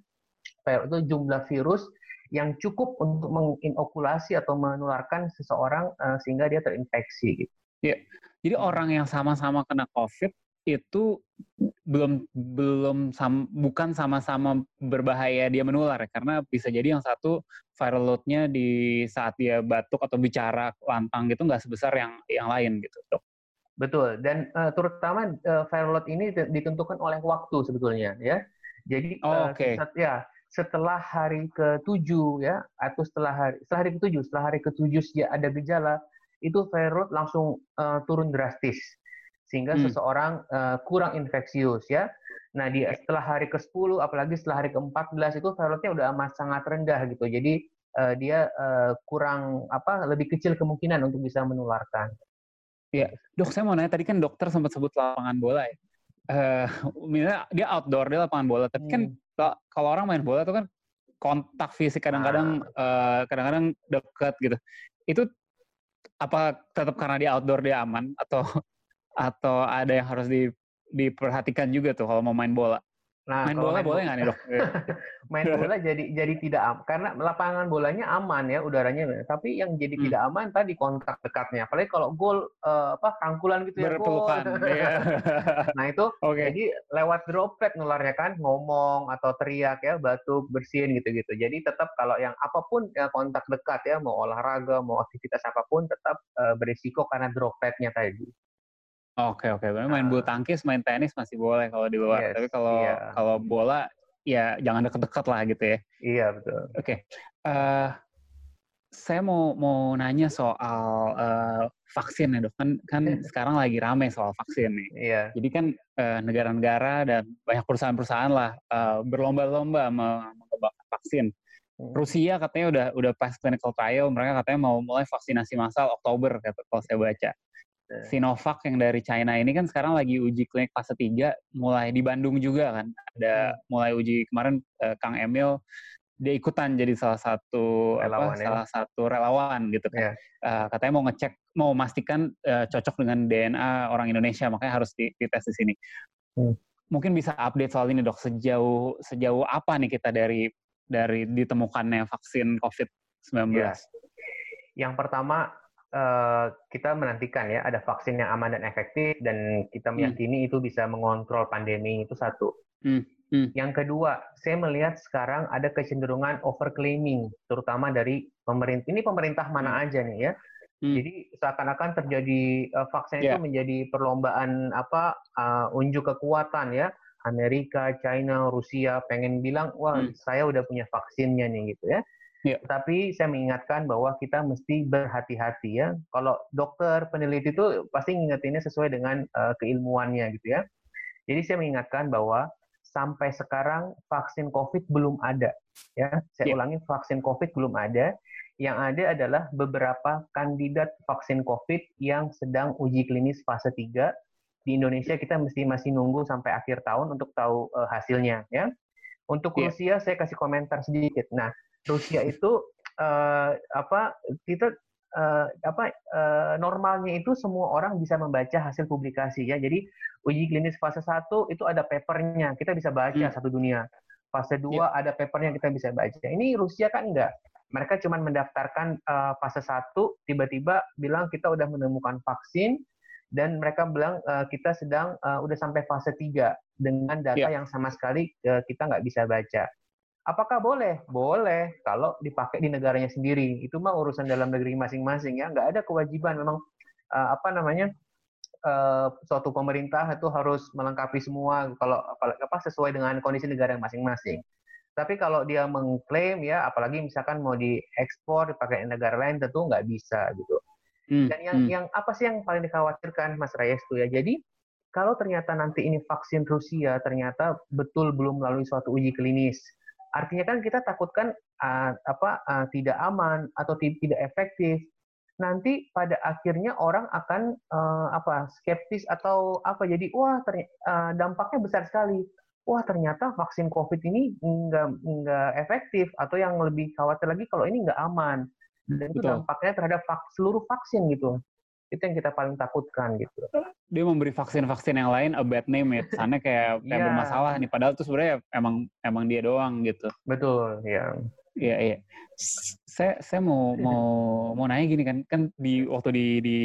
Viral itu jumlah virus yang cukup untuk menginokulasi atau menularkan seseorang uh, sehingga dia terinfeksi. Gitu. Ya, jadi orang yang sama-sama kena COVID itu belum belum sam, bukan sama-sama berbahaya dia menular ya, karena bisa jadi yang satu viral load-nya di saat dia batuk atau bicara lantang gitu nggak sebesar yang yang lain gitu dok. Betul dan uh, terutama uh, viral load ini ditentukan oleh waktu sebetulnya ya. Jadi oh, oke. Okay. ya setelah hari ke-7 ya atau setelah hari setelah hari ke-7 setelah hari ke-7 dia ada gejala itu viral load langsung uh, turun drastis sehingga hmm. seseorang uh, kurang infeksius ya. Nah, di setelah hari ke-10 apalagi setelah hari ke-14 itu viral udah amat sangat rendah gitu. Jadi uh, dia uh, kurang apa lebih kecil kemungkinan untuk bisa menularkan. Iya, dok saya mau nanya tadi kan dokter sempat sebut lapangan bola ya. Uh, misalnya dia outdoor dia lapangan bola, tapi kan hmm. kan kalau orang main bola itu kan kontak fisik kadang-kadang uh, kadang-kadang dekat gitu. Itu apa tetap karena dia outdoor dia aman atau atau ada yang harus di, diperhatikan juga tuh kalau mau main bola? Nah, main bola main boleh nggak nih *laughs* dok? main bola jadi jadi tidak aman karena lapangan bolanya aman ya udaranya, tapi yang jadi hmm. tidak aman tadi kontak dekatnya. Apalagi kalau gol uh, apa rangkulan gitu ya gol. iya. *laughs* nah itu okay. jadi lewat droplet nularnya kan ngomong atau teriak ya batuk bersin gitu-gitu. Jadi tetap kalau yang apa pun ya kontak dekat ya mau olahraga mau aktivitas apa pun tetap uh, berisiko karena dropletnya tadi. Oke oke, main bulu tangkis, main tenis masih boleh kalau di luar. Yes, Tapi kalau iya. kalau bola ya jangan deket-deket lah gitu ya. Iya betul. Oke, okay. uh, saya mau mau nanya soal uh, vaksin ya dok. Kan kan sekarang lagi rame soal vaksin nih. Iya. Jadi kan uh, negara-negara dan banyak perusahaan-perusahahaan lah uh, berlomba-lomba mengembangkan vaksin. Hmm. Rusia katanya udah udah pas clinical trial, mereka katanya mau mulai vaksinasi massal Oktober kalau saya baca. Sinovac yang dari China ini kan sekarang lagi uji klinik fase 3 mulai di Bandung juga kan. Ada hmm. mulai uji kemarin uh, Kang Emil dia ikutan jadi salah satu relawan, apa ya? salah satu relawan gitu kan. Yeah. Uh, katanya mau ngecek mau memastikan uh, cocok dengan DNA orang Indonesia makanya harus dites di sini. Hmm. Mungkin bisa update soal ini dok sejauh sejauh apa nih kita dari dari ditemukannya vaksin COVID-19? Yeah. Yang pertama Uh, kita menantikan ya ada vaksin yang aman dan efektif dan kita hmm. meyakini hmm. itu bisa mengontrol pandemi itu satu. Hmm. Hmm. Yang kedua, saya melihat sekarang ada kecenderungan overclaiming, terutama dari pemerintah. Ini pemerintah mana hmm. aja nih ya. Hmm. Jadi seakan-akan terjadi uh, vaksin yeah. itu ya. menjadi perlombaan apa uh, unjuk kekuatan ya. Amerika, China, Rusia pengen bilang, wah hmm. saya udah punya vaksinnya nih gitu ya. Yeah. Tapi saya mengingatkan bahwa kita mesti berhati-hati ya. Kalau dokter peneliti itu pasti ngingetinnya sesuai dengan uh, keilmuannya gitu ya. Jadi saya mengingatkan bahwa sampai sekarang vaksin COVID belum ada. Ya, saya yeah. ulangi vaksin COVID belum ada. Yang ada adalah beberapa kandidat vaksin COVID yang sedang uji klinis fase 3. Di Indonesia kita mesti masih nunggu sampai akhir tahun untuk tahu uh, hasilnya ya. Untuk yeah. Rusia saya kasih komentar sedikit. Nah, Rusia itu uh, apa kita uh, apa uh, normalnya itu semua orang bisa membaca hasil publikasi ya. Jadi uji klinis fase 1 itu ada papernya, kita bisa baca hmm. satu dunia. Fase 2 yeah. ada papernya kita bisa baca. Ini Rusia kan enggak. Mereka cuma mendaftarkan uh, fase 1, tiba-tiba bilang kita udah menemukan vaksin dan mereka bilang uh, kita sedang uh, udah sampai fase 3 dengan data yeah. yang sama sekali uh, kita nggak bisa baca. Apakah boleh? Boleh kalau dipakai di negaranya sendiri. Itu mah urusan dalam negeri masing-masing ya. Nggak ada kewajiban memang uh, apa namanya uh, suatu pemerintah itu harus melengkapi semua kalau apa sesuai dengan kondisi negara masing-masing. Tapi kalau dia mengklaim ya, apalagi misalkan mau diekspor dipakai di negara lain tentu nggak bisa gitu. Hmm, Dan yang hmm. yang apa sih yang paling dikhawatirkan Mas Reyes itu ya? Jadi kalau ternyata nanti ini vaksin Rusia ternyata betul belum melalui suatu uji klinis, artinya kan kita takutkan uh, apa uh, tidak aman atau tidak efektif. Nanti pada akhirnya orang akan uh, apa skeptis atau apa jadi wah uh, dampaknya besar sekali. Wah ternyata vaksin COVID ini nggak nggak efektif atau yang lebih khawatir lagi kalau ini nggak aman dan itu Betul. dampaknya terhadap vak seluruh vaksin gitu itu yang kita paling takutkan gitu. Dia memberi vaksin-vaksin yang lain a bad name ya, sana kayak kayak yeah. bermasalah nih. Padahal itu sebenarnya emang emang dia doang gitu. Betul, ya. Iya iya. Saya saya mau mau mau nanya gini kan kan di waktu di di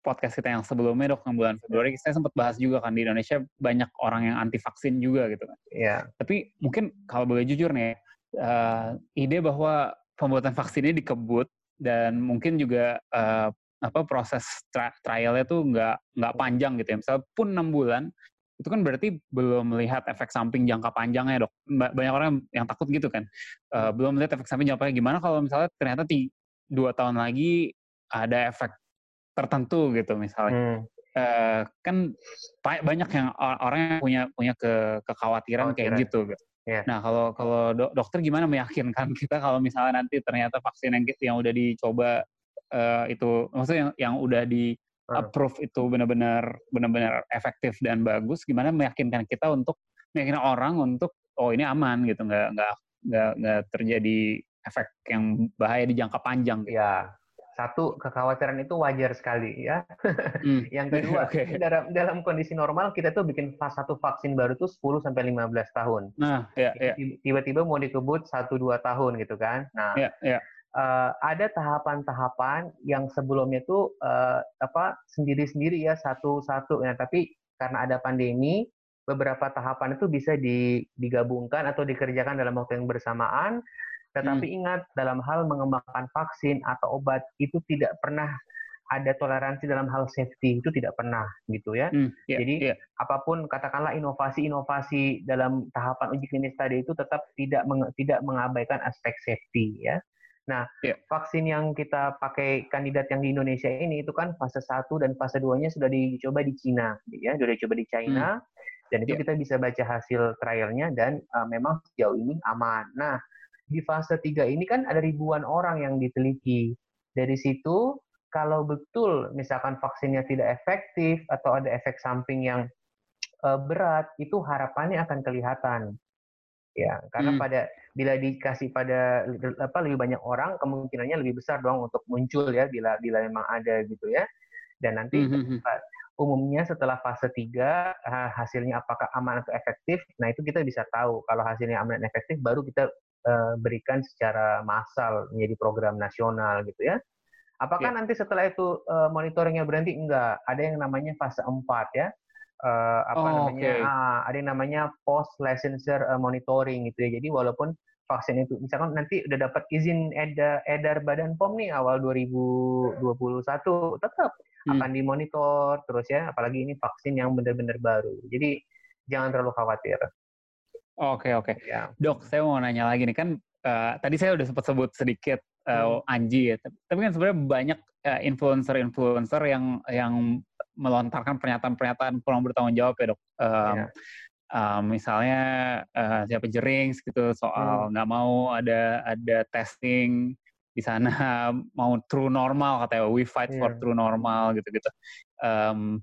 podcast kita yang sebelumnya dok yang bulan Februari saya sempat bahas juga kan di Indonesia banyak orang yang anti vaksin juga gitu kan. Iya. Tapi mungkin kalau boleh jujur nih uh, ide bahwa pembuatan vaksinnya dikebut dan mungkin juga uh, apa proses tri trialnya tuh nggak nggak panjang gitu ya. Misalnya pun enam bulan itu kan berarti belum melihat efek samping jangka panjangnya dok. Banyak orang yang takut gitu kan. Uh, belum melihat efek samping jangka panjang. Gimana kalau misalnya ternyata dua tahun lagi ada efek tertentu gitu misalnya. Hmm. Uh, kan banyak yang orang yang punya punya ke kekhawatiran kayak gitu. gitu. Yeah. Nah kalau kalau dokter gimana meyakinkan *laughs* kita kalau misalnya nanti ternyata vaksin yang yang udah dicoba uh, itu maksudnya yang yang udah di hmm. approve itu benar-benar benar-benar efektif dan bagus gimana meyakinkan kita untuk meyakinkan orang untuk oh ini aman gitu nggak nggak nggak nggak terjadi efek yang bahaya di jangka panjang gitu. ya satu kekhawatiran itu wajar sekali ya. Hmm. *laughs* yang kedua *laughs* okay. dalam dalam kondisi normal kita tuh bikin fase satu vaksin baru tuh 10 sampai 15 tahun. Nah, ya, ya. Tiba-tiba mau dikebut 1 2 tahun gitu kan. Nah, ya, ya uh, ada tahapan-tahapan yang sebelumnya itu uh, apa sendiri-sendiri ya satu-satu ya tapi karena ada pandemi beberapa tahapan itu bisa digabungkan atau dikerjakan dalam waktu yang bersamaan tetapi hmm. ingat dalam hal mengembangkan vaksin atau obat itu tidak pernah ada toleransi dalam hal safety itu tidak pernah gitu ya. Hmm, yeah, Jadi yeah. apa pun katakanlah inovasi-inovasi dalam tahapan uji klinis tadi itu tetap tidak meng, tidak mengabaikan aspek safety ya. Nah, yeah. vaksin yang kita pakai kandidat yang di Indonesia ini itu kan fase 1 dan fase 2-nya sudah dicoba di Cina, ya, sudah dicoba di China. Hmm. Dan itu yeah. kita bisa baca hasil trialnya dan uh, memang sejauh ini aman. Nah, di fase 3 ini kan ada ribuan orang yang diteliti. Dari situ kalau betul misalkan vaksinnya tidak efektif atau ada efek samping yang uh, berat, itu harapannya akan kelihatan ya karena hmm. pada bila dikasih pada apa lebih banyak orang kemungkinannya lebih besar dong untuk muncul ya bila bila memang ada gitu ya dan nanti hmm. hmm, hmm. umumnya setelah fase 3 hasilnya apakah aman atau efektif nah itu kita bisa tahu kalau hasilnya aman dan efektif baru kita uh, berikan secara massal menjadi program nasional gitu ya apakah yeah. nanti setelah itu uh, monitoringnya berhenti enggak ada yang namanya fase 4 ya uh, apa oh, namanya okay. ah, ada yang namanya post licensure uh, monitoring gitu ya. Jadi walaupun vaksin itu misalkan nanti udah dapat izin edar, edar Badan POM nih awal 2021 tetap hmm. akan dimonitor terus ya apalagi ini vaksin yang benar-benar baru. Jadi jangan terlalu khawatir. Oke okay, oke. Okay. Ya. Dok, saya mau nanya lagi nih kan uh, tadi saya udah sempat sebut sedikit uh. Anji ya. Tapi kan sebenarnya banyak influencer-influencer yang yang melontarkan pernyataan-pernyataan kurang bertanggung jawab ya dok. Um, yeah. um, misalnya uh, siapa Jerings gitu soal hmm. nggak hmm. mau ada ada testing di sana *laughs* mau true normal katanya we fight yeah. for iya. true normal gitu-gitu. Um,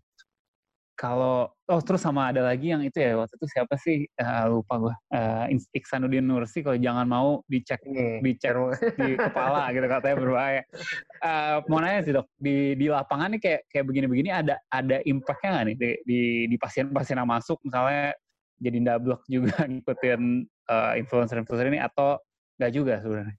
kalau oh terus sama ada lagi yang itu ya waktu itu siapa sih? Uh, lupa gue uh, Iksanuddin Nursi kalau jangan mau dicek yeah. dicek di kepala gitu katanya berbahaya. Uh, mau nanya sih dok di di lapangan nih kayak kayak begini-begini ada ada impactnya nggak nih di, di di pasien-pasien yang masuk? Misalnya jadi ndablok juga *laughs* ngikutin uh, influencer-influencer ini atau nggak juga sebenarnya?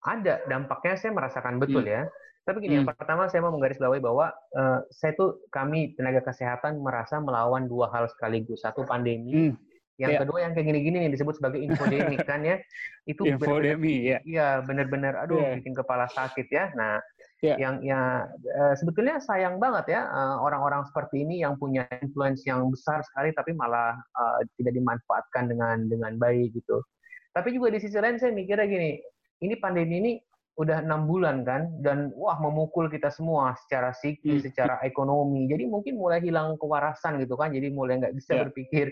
Ada dampaknya saya merasakan betul hmm. ya tapi gini, hmm. yang pertama saya mau menggarisbawahi bahwa uh, saya tuh kami tenaga kesehatan merasa melawan dua hal sekaligus. Satu pandemi, hmm. yang yeah. kedua yang kayak gini-gini yang disebut sebagai infodemik *laughs* kan ya. Itu infodemi ya. Iya, benar-benar aduh yeah. bikin kepala sakit ya. Nah, yeah. yang ya uh, sebetulnya sayang banget ya orang orang-orang seperti ini yang punya influence yang besar sekali tapi malah uh, tidak dimanfaatkan dengan dengan baik gitu. Tapi juga di sisi lain saya mikirnya gini, ini pandemi ini udah enam bulan kan dan wah memukul kita semua secara psikis, hmm. secara ekonomi. Jadi mungkin mulai hilang kewarasan gitu kan. Jadi mulai nggak bisa yeah. berpikir.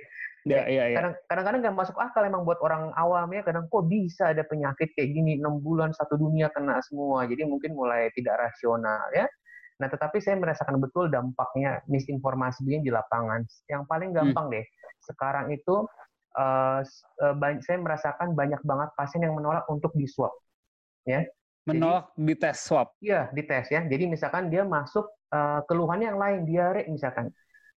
Yeah, yeah, yeah. Kadang, kadang-kadang nggak masuk akal emang buat orang awam ya. Kadang kok bisa ada penyakit kayak gini enam bulan satu dunia kena semua. Jadi mungkin mulai tidak rasional ya. Nah, tetapi saya merasakan betul dampaknya misinformasi ini di lapangan. Yang paling hmm. gampang hmm. deh, sekarang itu uh, saya merasakan banyak banget pasien yang menolak untuk di swab. Ya. Menolak Jadi, di tes swab? Iya, di tes ya. Jadi misalkan dia masuk uh, keluhannya yang lain, diare misalkan.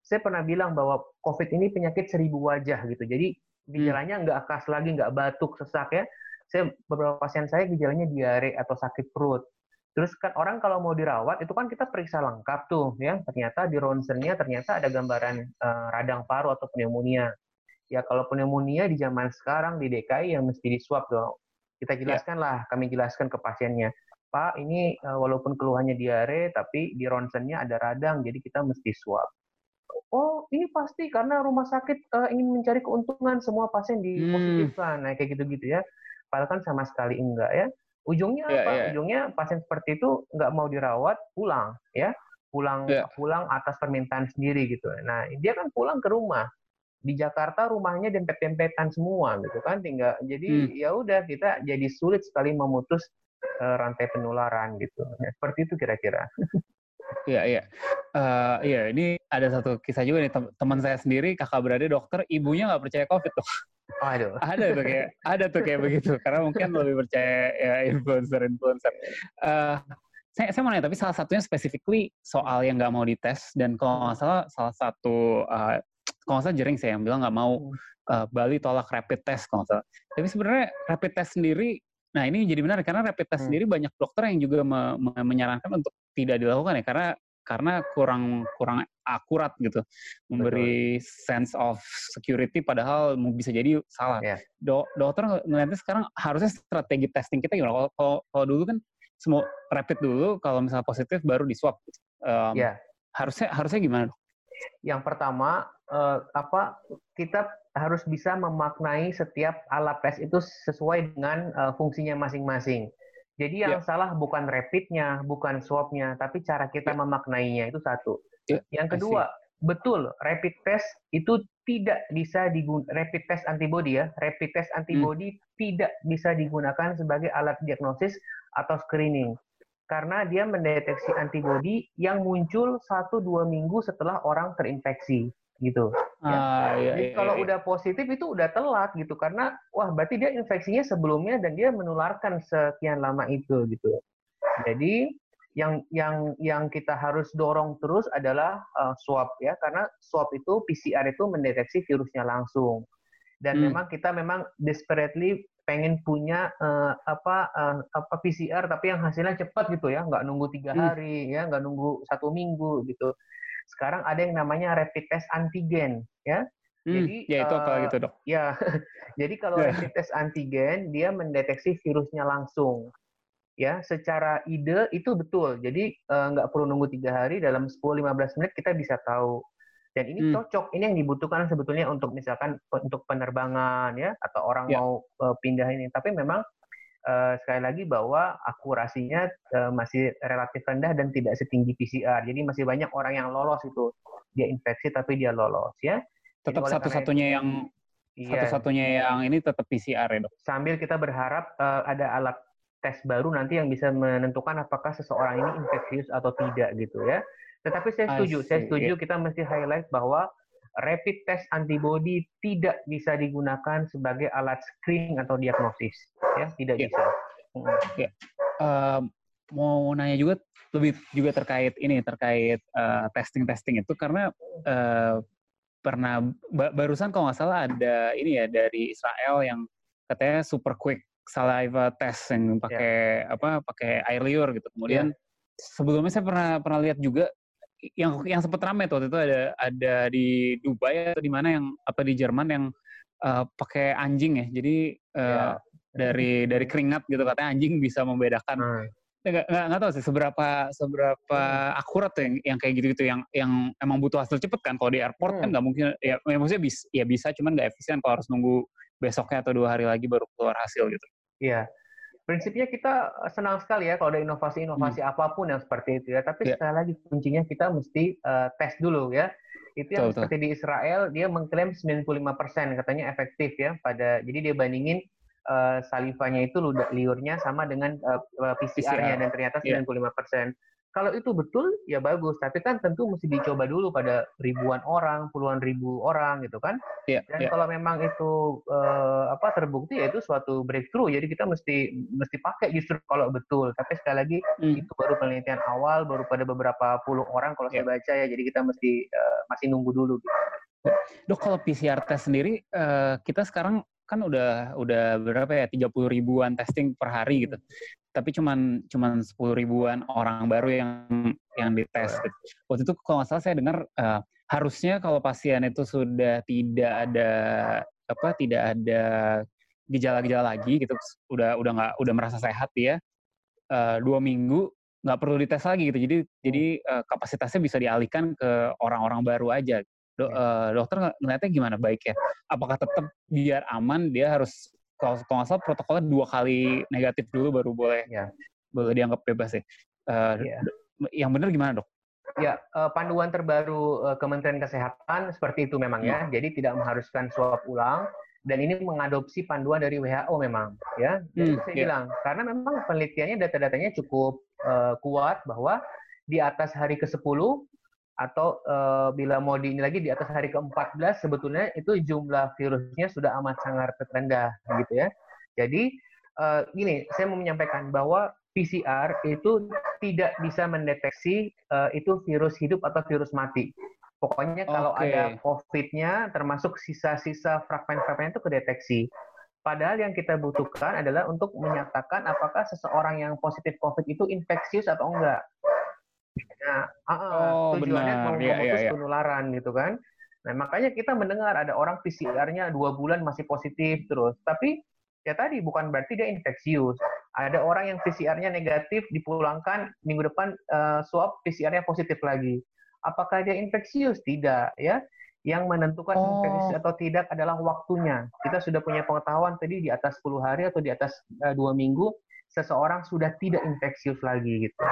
Saya pernah bilang bahwa COVID ini penyakit seribu wajah gitu. Jadi gejalanya nggak khas lagi, nggak batuk, sesak ya. Saya beberapa pasien saya gejalanya diare atau sakit perut Terus kan orang kalau mau dirawat itu kan kita periksa lengkap tuh ya. Ternyata di ronsennya ternyata ada gambaran uh, radang paru atau pneumonia. Ya kalau pneumonia di zaman sekarang di DKI yang mesti diswab dong. Kita jelaskan lah, kami jelaskan ke pasiennya. Pak, ini uh, walaupun keluhannya diare, tapi di ronsennya ada radang, jadi kita mesti swab. Oh, ini pasti karena rumah sakit uh, ingin mencari keuntungan semua pasien dipositifkan, hmm. nah kayak gitu-gitu ya. Padahal kan sama sekali enggak ya. Ujungnya yeah, apa? Yeah. Ujungnya pasien seperti itu nggak mau dirawat, pulang, ya, pulang yeah. pulang atas permintaan sendiri gitu. Nah, dia kan pulang ke rumah. Di Jakarta rumahnya dempet-dempetan semua gitu kan, tinggal jadi hmm. ya udah kita jadi sulit sekali memutus uh, rantai penularan gitu. Nah, seperti itu kira-kira. Iya, iya. Uh, iya, ini ada satu kisah juga nih teman saya sendiri, kakak beradik dokter, ibunya nggak percaya COVID tuh. Aduh. Ada tuh kayak ada tuh kayak begitu karena mungkin lebih percaya ya influencer influencer. Uh, saya, saya mau nanya tapi salah satunya specifically soal yang nggak mau dites dan kalau nggak salah salah satu uh, kalau nggak salah jering saya yang bilang nggak mau uh, Bali tolak rapid test kalau nggak salah. Tapi sebenarnya rapid test sendiri Nah ini jadi benar karena rapid test hmm. sendiri banyak dokter yang juga me me menyarankan untuk tidak dilakukan ya karena karena kurang kurang akurat gitu memberi Betul. sense of security padahal bisa jadi salah. Yeah. Do, dokter ngeliatnya sekarang harusnya strategi testing kita gimana? Kalau kalau dulu kan semua rapid dulu kalau misalnya positif baru di swab. Um, yeah. Harusnya harusnya gimana? Yang pertama uh, apa kita harus bisa memaknai setiap alat tes itu sesuai dengan uh, fungsinya masing-masing. Jadi yang yeah. salah bukan rapidnya, bukan swabnya, tapi cara kita yeah. memaknainya itu satu. Yeah. Yang kedua, betul rapid test itu tidak bisa digunakan rapid test antibody ya, rapid test antibody hmm. tidak bisa digunakan sebagai alat diagnosis atau screening karena dia mendeteksi antibody yang muncul satu dua minggu setelah orang terinfeksi gitu. Ya. Ah, iya, Jadi iya, kalau iya. udah positif itu udah telat gitu karena wah berarti dia infeksinya sebelumnya dan dia menularkan sekian lama itu gitu. Jadi yang yang yang kita harus dorong terus adalah uh, swab ya karena swab itu PCR itu mendeteksi virusnya langsung dan hmm. memang kita memang desperately pengen punya uh, apa uh, apa PCR tapi yang hasilnya cepat gitu ya nggak nunggu tiga hmm. hari hmm. ya nggak nunggu satu minggu gitu sekarang ada yang namanya rapid test antigen, ya. Hmm, jadi ya itu apa uh, gitu dok? Ya, *laughs* jadi kalau yeah. rapid test antigen dia mendeteksi virusnya langsung. Ya, secara ide itu betul. Jadi uh, nggak perlu nunggu tiga hari, dalam 10-15 menit kita bisa tahu. Dan ini hmm. cocok. Ini yang dibutuhkan sebetulnya untuk misalkan untuk penerbangan ya, atau orang yeah. mau uh, pindah ini. Tapi memang uh, sekali lagi bahwa akurasinya uh, masih relatif rendah dan tidak setinggi PCR. Jadi masih banyak orang yang lolos itu dia infeksi tapi dia lolos ya. Tetap satu-satunya yang iya, satu-satunya yang ini tetap PCR ya dok. Sambil kita berharap uh, ada alat tes baru nanti yang bisa menentukan apakah seseorang ini infeksius atau tidak gitu ya. Tetapi saya setuju, saya setuju kita mesti highlight bahwa rapid test antibody tidak bisa digunakan sebagai alat screening atau diagnosis, ya tidak ya. bisa. Ya. Uh, mau nanya juga lebih juga terkait ini terkait uh, testing testing itu karena uh, pernah barusan kalau nggak salah ada ini ya dari Israel yang katanya super quick saliva test yang pakai yeah. apa pakai air liur gitu kemudian yeah. sebelumnya saya pernah pernah lihat juga yang yang sempat ramai tuh waktu itu ada ada di Dubai atau di mana yang apa di Jerman yang uh, pakai anjing ya. Jadi uh, yeah. dari dari keringat gitu katanya anjing bisa membedakan. Hmm. Nggak, nggak, nggak tahu sih seberapa seberapa hmm. akurat tuh yang yang kayak gitu-gitu yang yang emang butuh hasil cepet kan kalau di airport kan hmm. kan nggak mungkin ya, ya maksudnya bisa ya bisa cuman nggak efisien kalau harus nunggu besoknya atau dua hari lagi baru keluar hasil gitu. Iya prinsipnya kita senang sekali ya kalau ada inovasi-inovasi hmm. apa pun yang seperti itu ya. Tapi yeah. sekali lagi kuncinya kita mesti uh, tes dulu ya. Itu yang betul, seperti di Israel dia mengklaim 95% katanya efektif ya pada jadi dia bandingin uh, salivanya itu liurnya sama dengan uh, PCR-nya PCR. dan ternyata 95%. Yeah. Kalau itu betul, ya bagus. Tapi kan tentu mesti dicoba dulu pada ribuan orang, puluhan ribu orang, gitu kan. Yeah, Dan yeah. kalau memang itu uh, apa terbukti, ya itu suatu breakthrough. Jadi kita mesti mesti pakai justru kalau betul. Tapi sekali lagi mm. itu baru penelitian awal, baru pada beberapa puluh orang kalau yeah. saya baca ya. Jadi kita mesti uh, masih nunggu dulu. Gitu. Dok, kalau PCR test sendiri, uh, kita sekarang kan udah udah berapa ya 30 ribuan testing per hari gitu tapi cuman cuman sepuluh ribuan orang baru yang yang dites. Waktu itu kalau nggak salah saya dengar uh, harusnya kalau pasien itu sudah tidak ada apa tidak ada gejala-gejala lagi gitu, udah udah nggak udah merasa sehat dia uh, dua minggu nggak perlu dites lagi gitu. Jadi jadi uh, kapasitasnya bisa dialihkan ke orang-orang baru aja. Do, uh, dokter ngeliatnya gimana baiknya? Apakah tetap biar aman dia harus kalau nggak salah protokolnya dua kali negatif dulu baru boleh ya. boleh dianggap bebas sih. Uh, ya. Yang benar gimana dok? Ya, uh, panduan terbaru uh, Kementerian Kesehatan seperti itu memang ya. Hmm. Jadi tidak mengharuskan swab ulang dan ini mengadopsi panduan dari WHO memang ya. Jadi hmm, saya yeah. bilang karena memang penelitiannya data-datanya cukup uh, kuat bahwa di atas hari ke-10 atau uh, bila mau di ini lagi di atas hari ke-14 sebetulnya itu jumlah virusnya sudah amat sangat rendah gitu ya. Jadi uh, gini, saya mau menyampaikan bahwa PCR itu tidak bisa mendeteksi uh, itu virus hidup atau virus mati. Pokoknya kalau okay. ada COVID-nya, termasuk sisa-sisa fragmen-fragmen itu kedeteksi. Padahal yang kita butuhkan adalah untuk menyatakan apakah seseorang yang positif COVID itu infeksius atau enggak. Nah, uh, oh, tujuannya benar. mau ya, memutus ya, ya. penularan gitu kan. Nah, makanya kita mendengar ada orang PCR-nya dua bulan masih positif terus. Tapi ya tadi bukan berarti dia infeksius. Ada orang yang PCR-nya negatif dipulangkan minggu depan uh, swab PCR-nya positif lagi. Apakah dia infeksius? Tidak, ya. Yang menentukan oh. infeksi atau tidak adalah waktunya. Kita sudah punya pengetahuan tadi di atas 10 hari atau di atas uh, dua minggu seseorang sudah tidak infeksius lagi gitu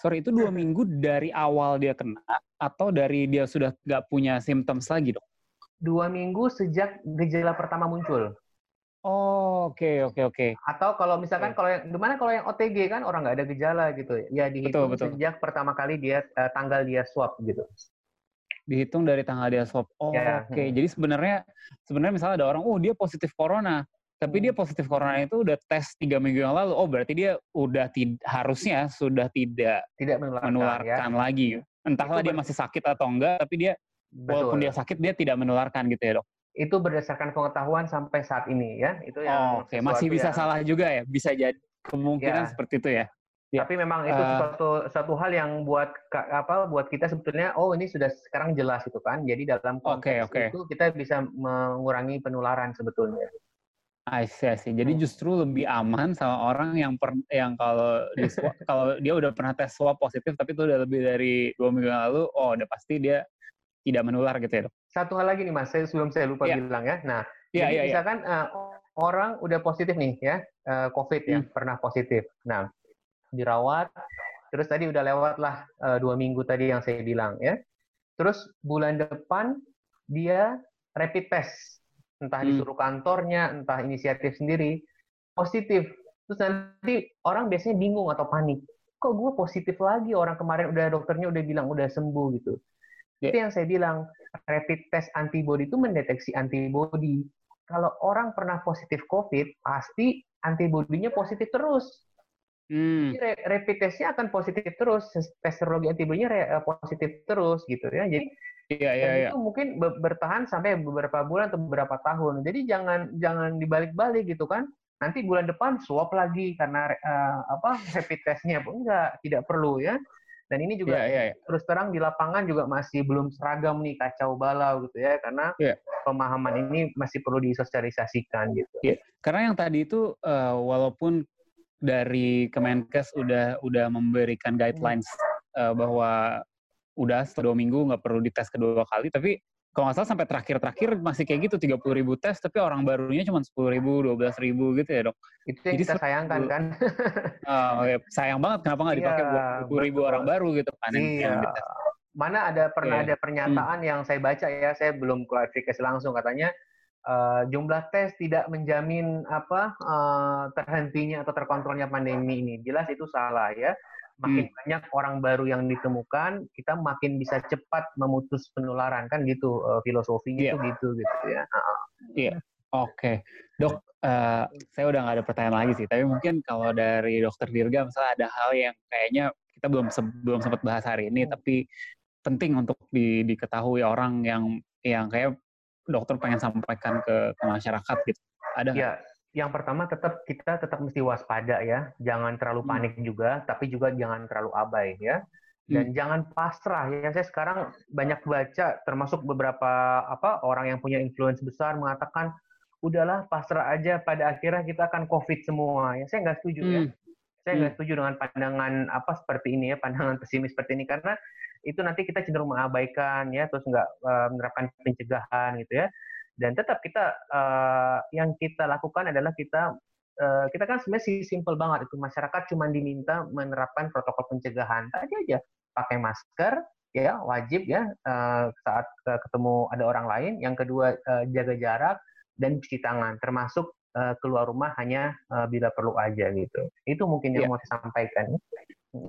sorry itu dua minggu dari awal dia kena atau dari dia sudah nggak punya symptoms lagi dok? Dua minggu sejak gejala pertama muncul. Oh oke okay, oke okay, oke. Okay. Atau kalau misalkan okay. kalau yang gimana kalau yang OTG kan orang nggak ada gejala gitu ya dihitung betul, betul. sejak pertama kali dia uh, tanggal dia swab gitu. Dihitung dari tanggal dia swab. Oh ya. oke. Okay. Hmm. Jadi sebenarnya sebenarnya misalnya ada orang oh dia positif corona tapi dia hmm. positif corona itu udah tes tiga minggu yang lalu. Oh berarti dia udah tid harusnya sudah tidak tidak menularkan, menularkan ya. lagi. Entahlah dia masih sakit atau enggak, tapi dia Betul. walaupun dia sakit dia tidak menularkan gitu ya dok. Itu berdasarkan pengetahuan sampai saat ini ya. Itu yang oh, Oke okay. masih bisa yang... salah juga ya. Bisa jadi kemungkinan ya. seperti itu ya. Ya. Tapi memang itu uh, suatu satu hal yang buat apa buat kita sebetulnya oh ini sudah sekarang jelas itu kan. Jadi dalam konteks okay, okay. itu kita bisa mengurangi penularan sebetulnya. I see, I see. Jadi hmm. justru lebih aman sama orang yang per, yang kalau di *laughs* kalau dia udah pernah tes swab positif tapi itu udah lebih dari dua minggu lalu, oh udah pasti dia tidak menular gitu ya dok. Satu hal lagi nih mas, saya sebelum saya lupa yeah. bilang ya. Nah, yeah, jadi yeah, iya. misalkan yeah. Uh, orang udah positif nih ya, uh, COVID ya, hmm. pernah positif. Nah, dirawat, terus tadi udah lewat lah uh, dua minggu tadi yang saya bilang ya. Terus bulan depan dia rapid test entah hmm. disuruh kantornya, entah inisiatif sendiri, positif. Terus nanti orang biasanya bingung atau panik. Kok gue positif lagi? Orang kemarin udah dokternya udah bilang udah sembuh gitu. Yeah. Itu yang saya bilang, rapid test antibody itu mendeteksi antibody. Kalau orang pernah positif COVID, pasti antibodinya positif terus. Hmm. Jadi rapid testnya akan positif terus, tes serologi antibodinya eh, positif terus gitu ya. Jadi Iya, iya, iya. itu mungkin bertahan sampai beberapa bulan atau beberapa tahun. Jadi jangan jangan dibalik-balik gitu kan. Nanti bulan depan swab lagi karena uh, apa rapid testnya pun enggak tidak perlu ya. Dan ini juga yeah, yeah, yeah. terus terang di lapangan juga masih belum seragam nih kacau balau gitu ya karena yeah. pemahaman ini masih perlu disosialisasikan gitu. Yeah. Karena yang tadi itu uh, walaupun dari Kemenkes udah udah memberikan guidelines uh, bahwa udah setelah dua minggu nggak perlu dites kedua kali tapi kalau nggak salah sampai terakhir-terakhir masih kayak gitu 30 ribu tes tapi orang barunya cuma 10 ribu 12 ribu gitu ya dok. Itu yang Jadi kita sayangkan kan? *laughs* Uh, ya, sayang banget kenapa nggak dipakai iya, buat 10 ribu orang baru gitu kan iya. yang dites. Mana ada pernah yeah. ada pernyataan hmm. yang saya baca ya saya belum klarifikasi langsung. Katanya uh, jumlah tes tidak menjamin apa uh, terhentinya atau terkontrolnya pandemi ini. Jelas itu salah ya makin hmm. banyak orang baru yang ditemukan kita makin bisa cepat memutus penularan kan gitu uh, filosofinya yeah. itu gitu gitu ya iya yeah. oke okay. dok uh, saya udah nggak ada pertanyaan lagi sih tapi mungkin kalau dari dokter Dirga misalnya ada hal yang kayaknya kita belum belum sempat bahas hari ini hmm. tapi penting untuk di, diketahui orang yang yang kayak dokter pengen sampaikan ke, ke masyarakat gitu? Ada Ya, yang pertama tetap kita tetap mesti waspada ya, jangan terlalu hmm. panik hmm. juga, tapi juga jangan terlalu abai ya, dan hmm. jangan pasrah ya. Saya sekarang banyak baca, termasuk beberapa apa orang yang punya influence besar mengatakan udahlah pasrah aja pada akhirnya kita akan covid semua ya. Saya nggak setuju ya. hmm. ya. Saya nggak hmm. setuju dengan pandangan apa seperti ini ya, pandangan *laughs* pesimis seperti ini karena itu nanti kita cenderung mengabaikan ya terus nggak uh, menerapkan pencegahan gitu ya dan tetap kita uh, yang kita lakukan adalah kita uh, kita kan sebenarnya simpel banget itu. Masyarakat cuma diminta menerapkan protokol pencegahan tadi aja. Pakai masker ya wajib ya uh, saat ketemu ada orang lain. Yang kedua uh, jaga jarak dan cuci tangan. Termasuk uh, keluar rumah hanya uh, bila perlu aja gitu. Itu mungkin yang yeah. mau disampaikan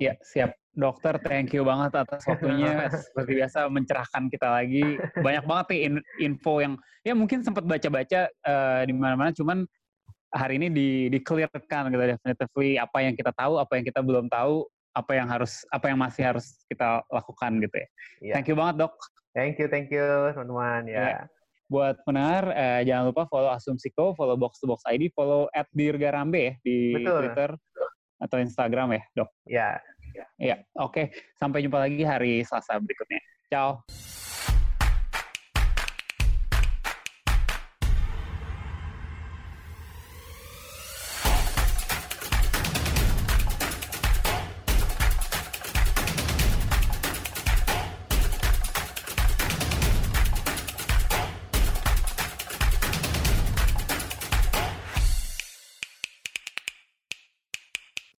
Ya, siap. Dokter, thank you banget atas waktunya. *laughs* Seperti biasa mencerahkan kita lagi. Banyak banget nih info yang ya mungkin sempat baca-baca uh, di mana-mana, cuman hari ini di di clearkan gitu definitively apa yang kita tahu, apa yang kita belum tahu, apa yang harus apa yang masih harus kita lakukan gitu ya. Yeah. Thank you banget, Dok. Thank you, thank you, teman-teman. Ya. Yeah. Buat pendengar, eh, jangan lupa follow Asumsiko, follow Box to Box ID, follow at Dirgarambe ya di Betul. Twitter atau Instagram ya, Dok? Ya. Ya, oke. Okay. Sampai jumpa lagi hari Selasa berikutnya. Ciao.